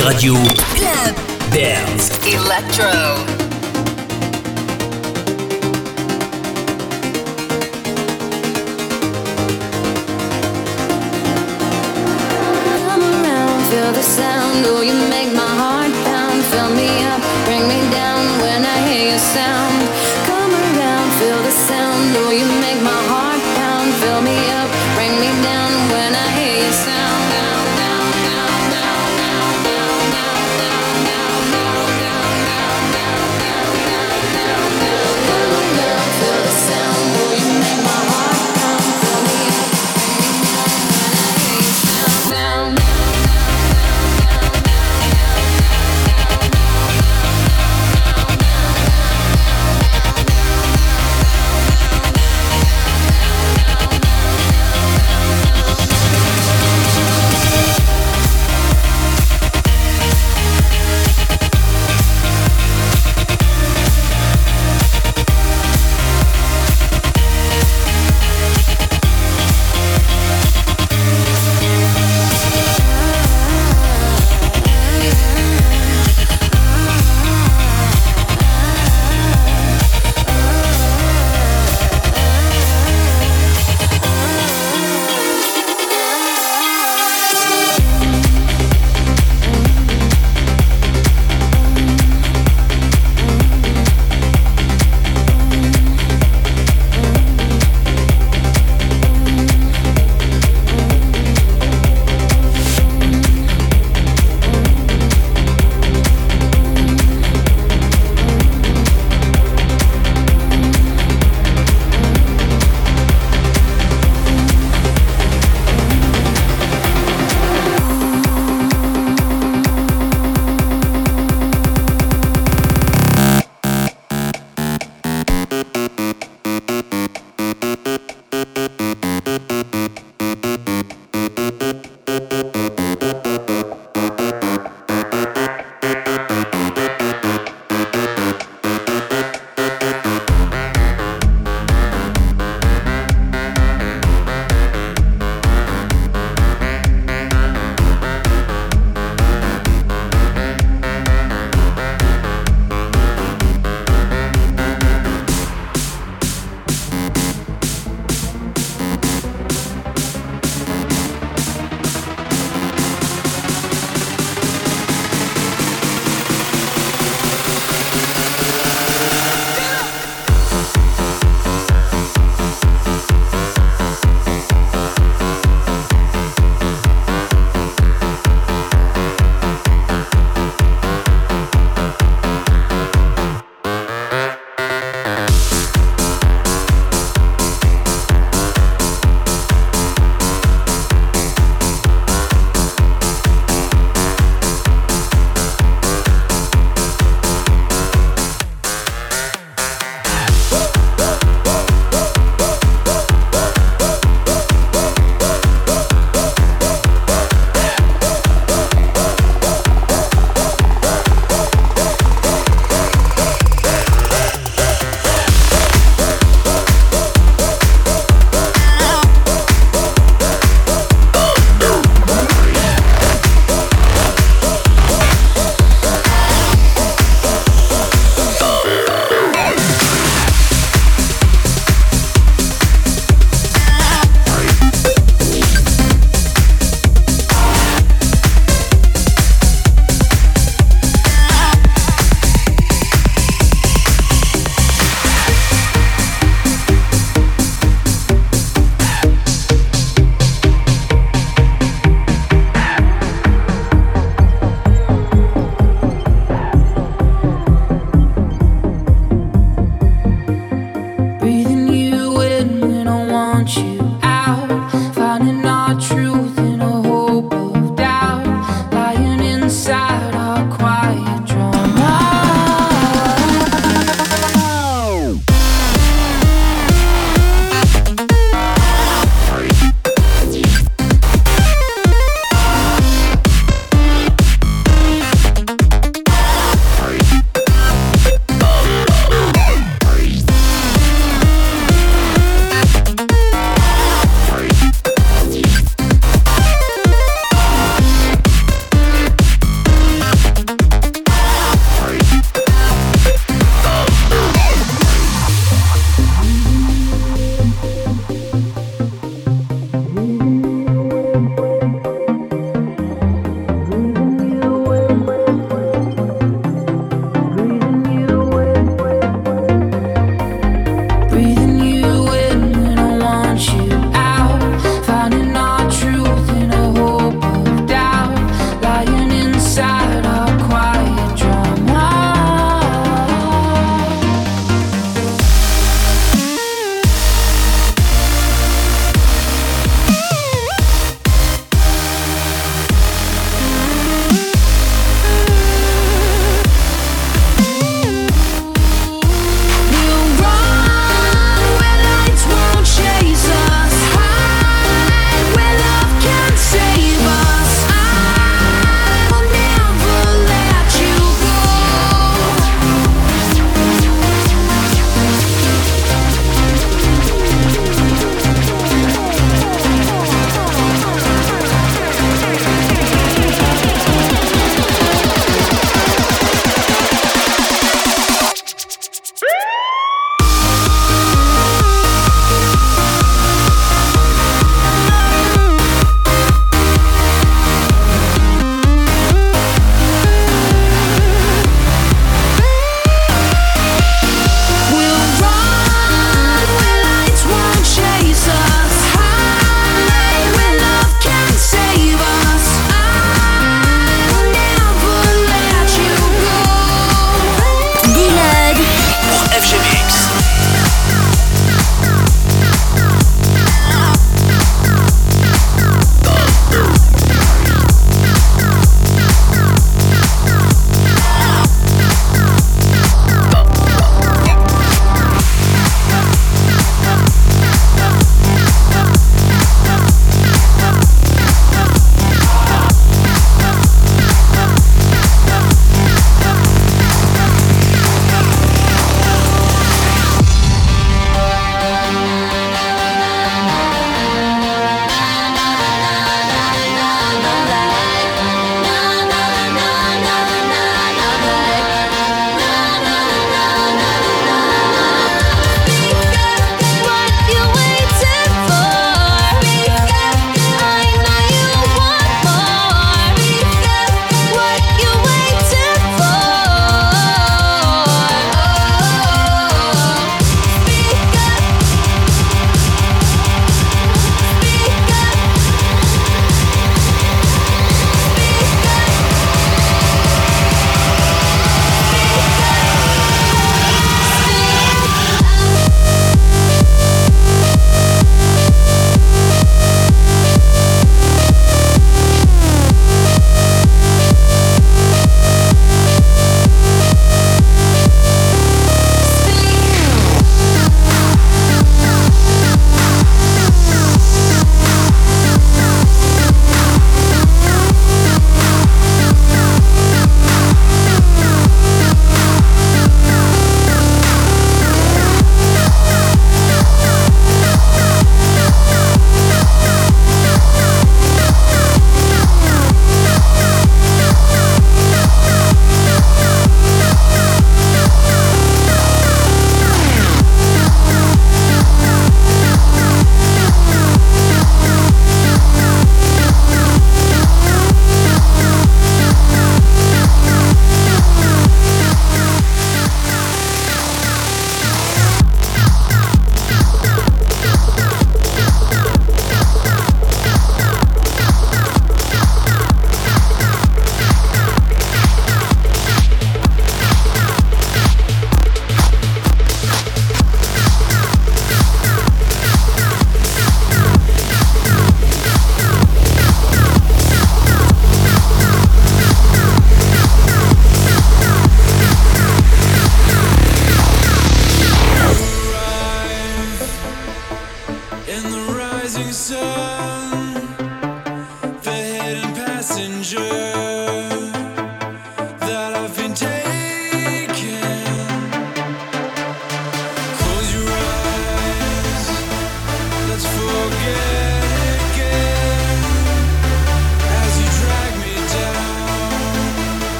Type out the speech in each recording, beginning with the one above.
Radio.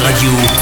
Radio.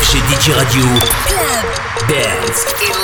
FG DJ Radio. Dance.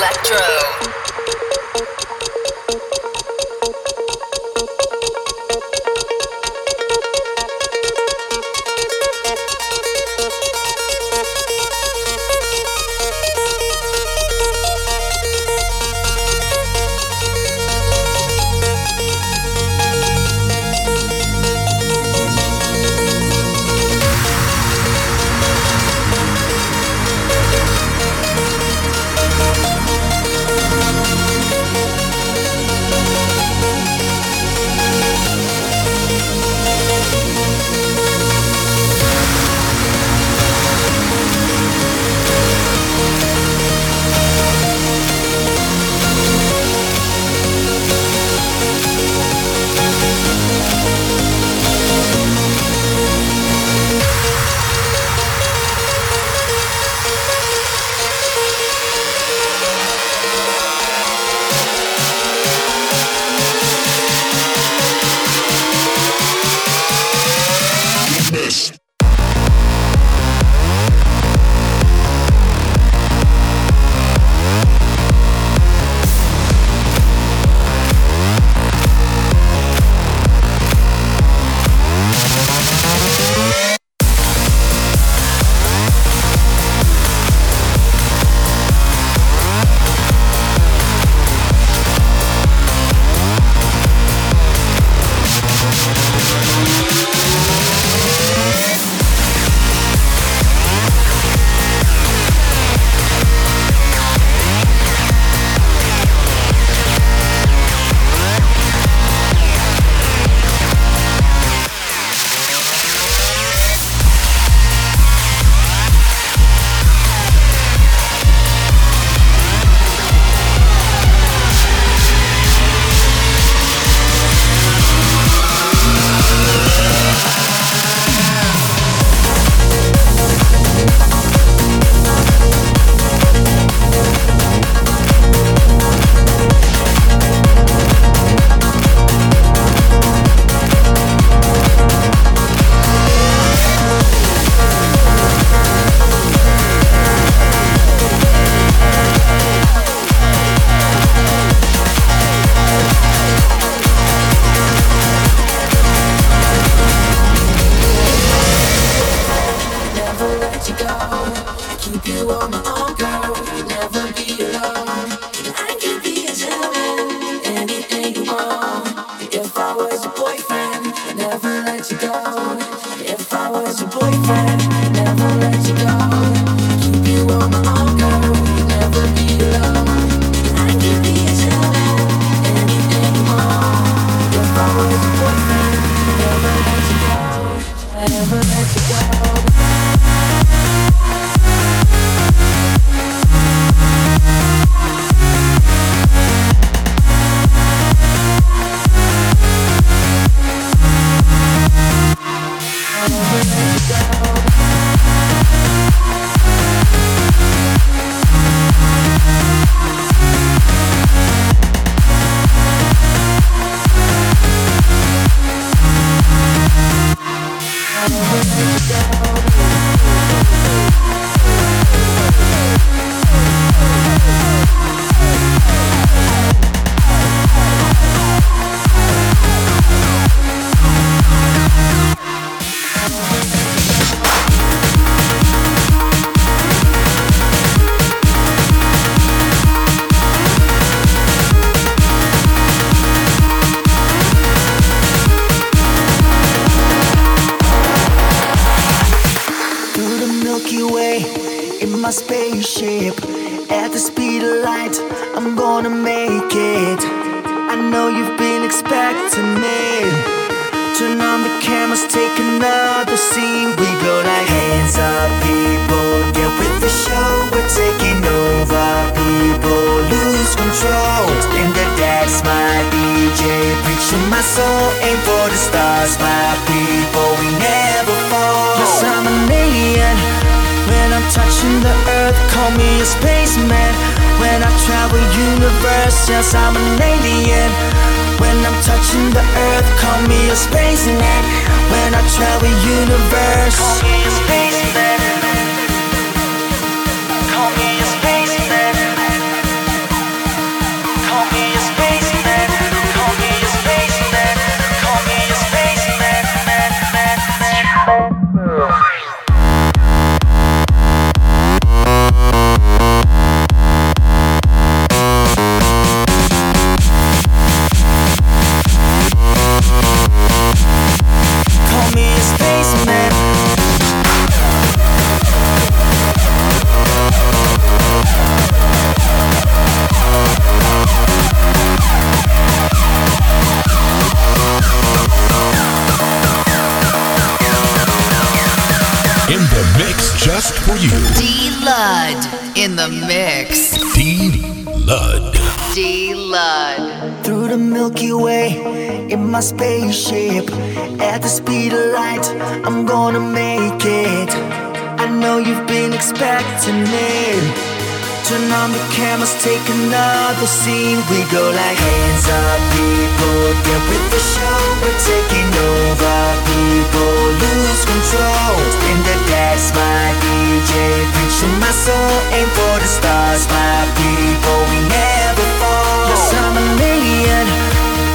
We go like hands up, people. Get with the show, we're taking over. People lose control. Spin the decks, my DJ. Preaching my soul, aim for the stars, my people. We never fall. Yes, I'm an alien.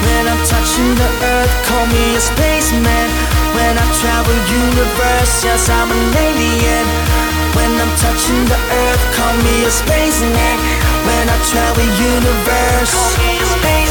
When I'm touching the earth, call me a spaceman. When I travel universe, yes, I'm an alien. When I'm touching the earth, call me a spaceman. When I travel the universe,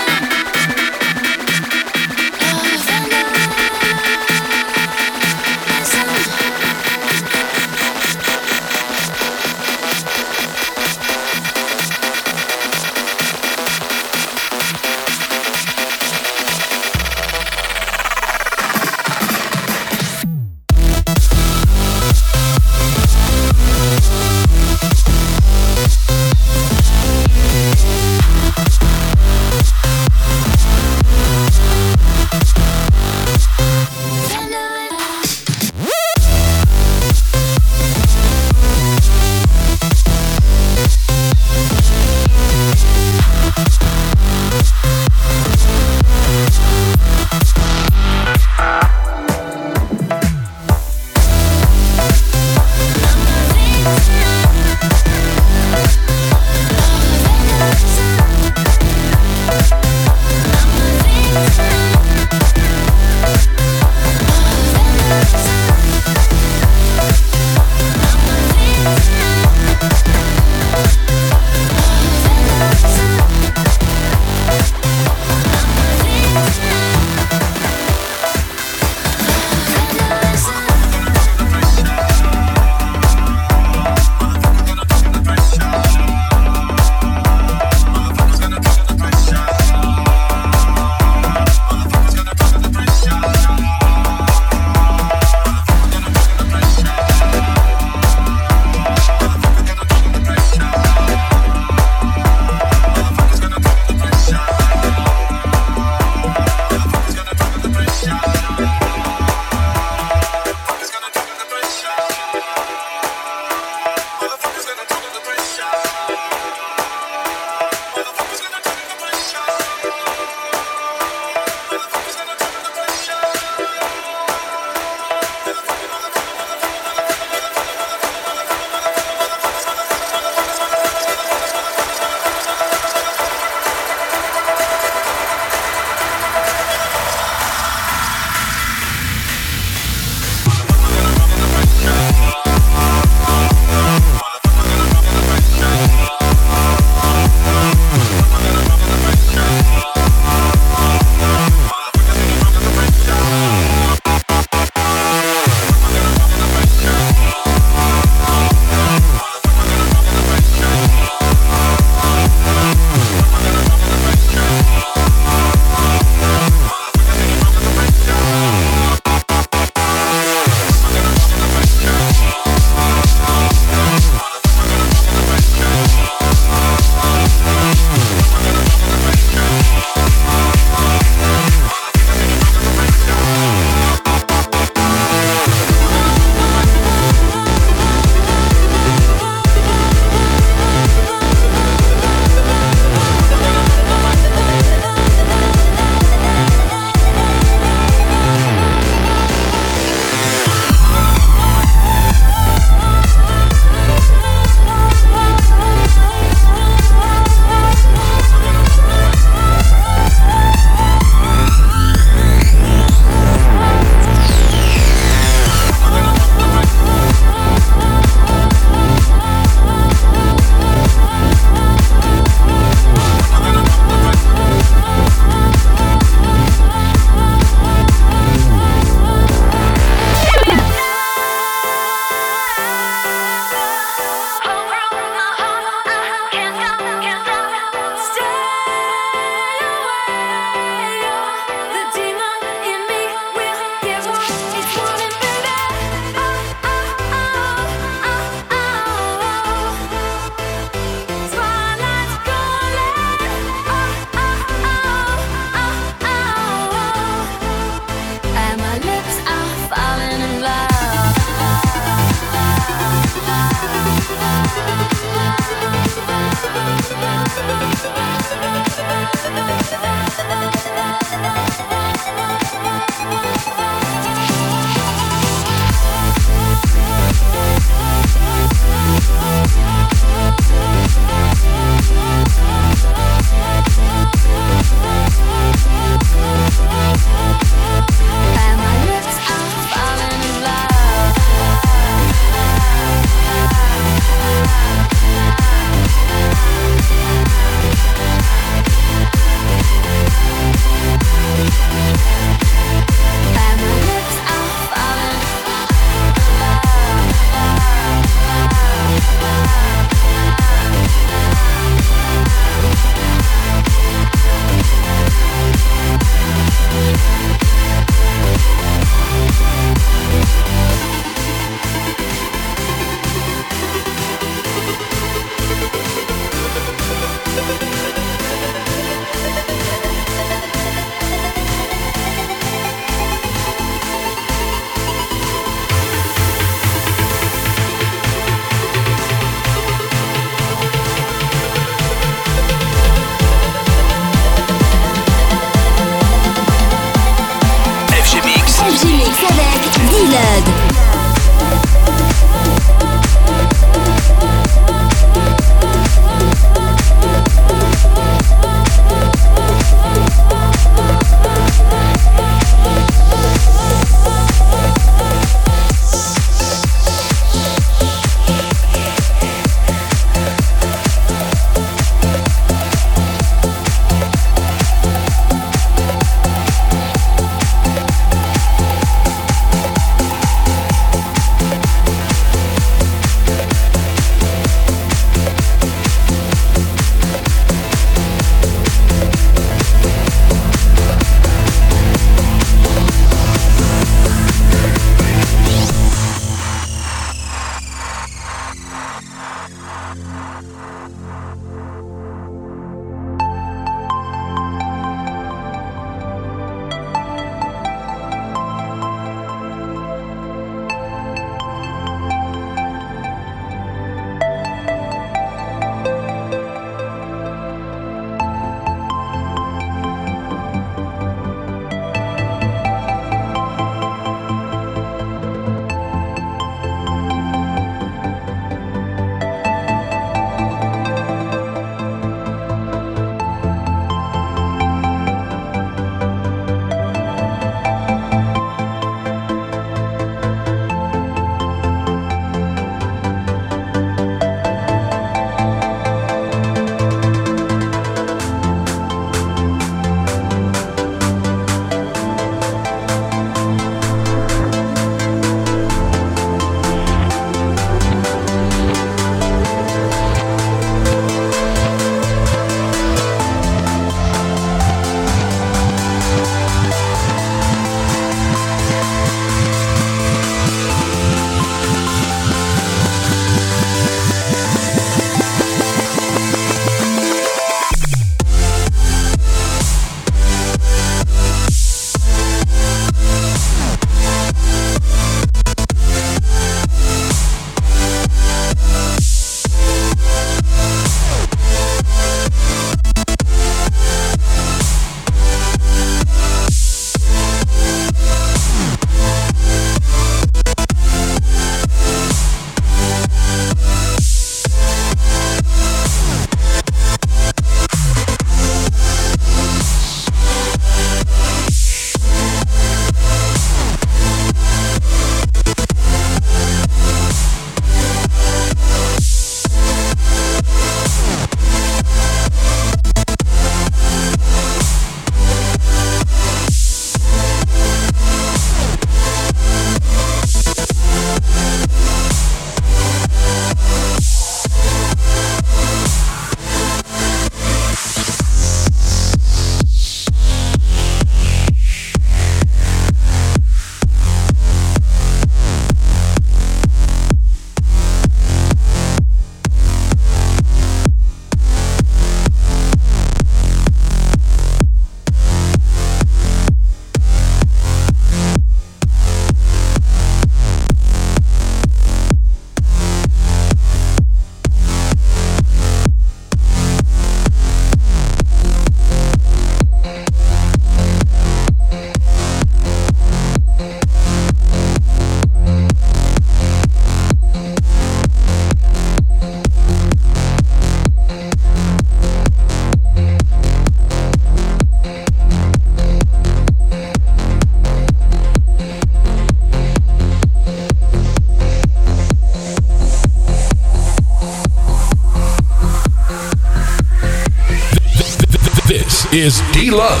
is D Lud.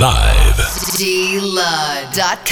Live. dlud.com.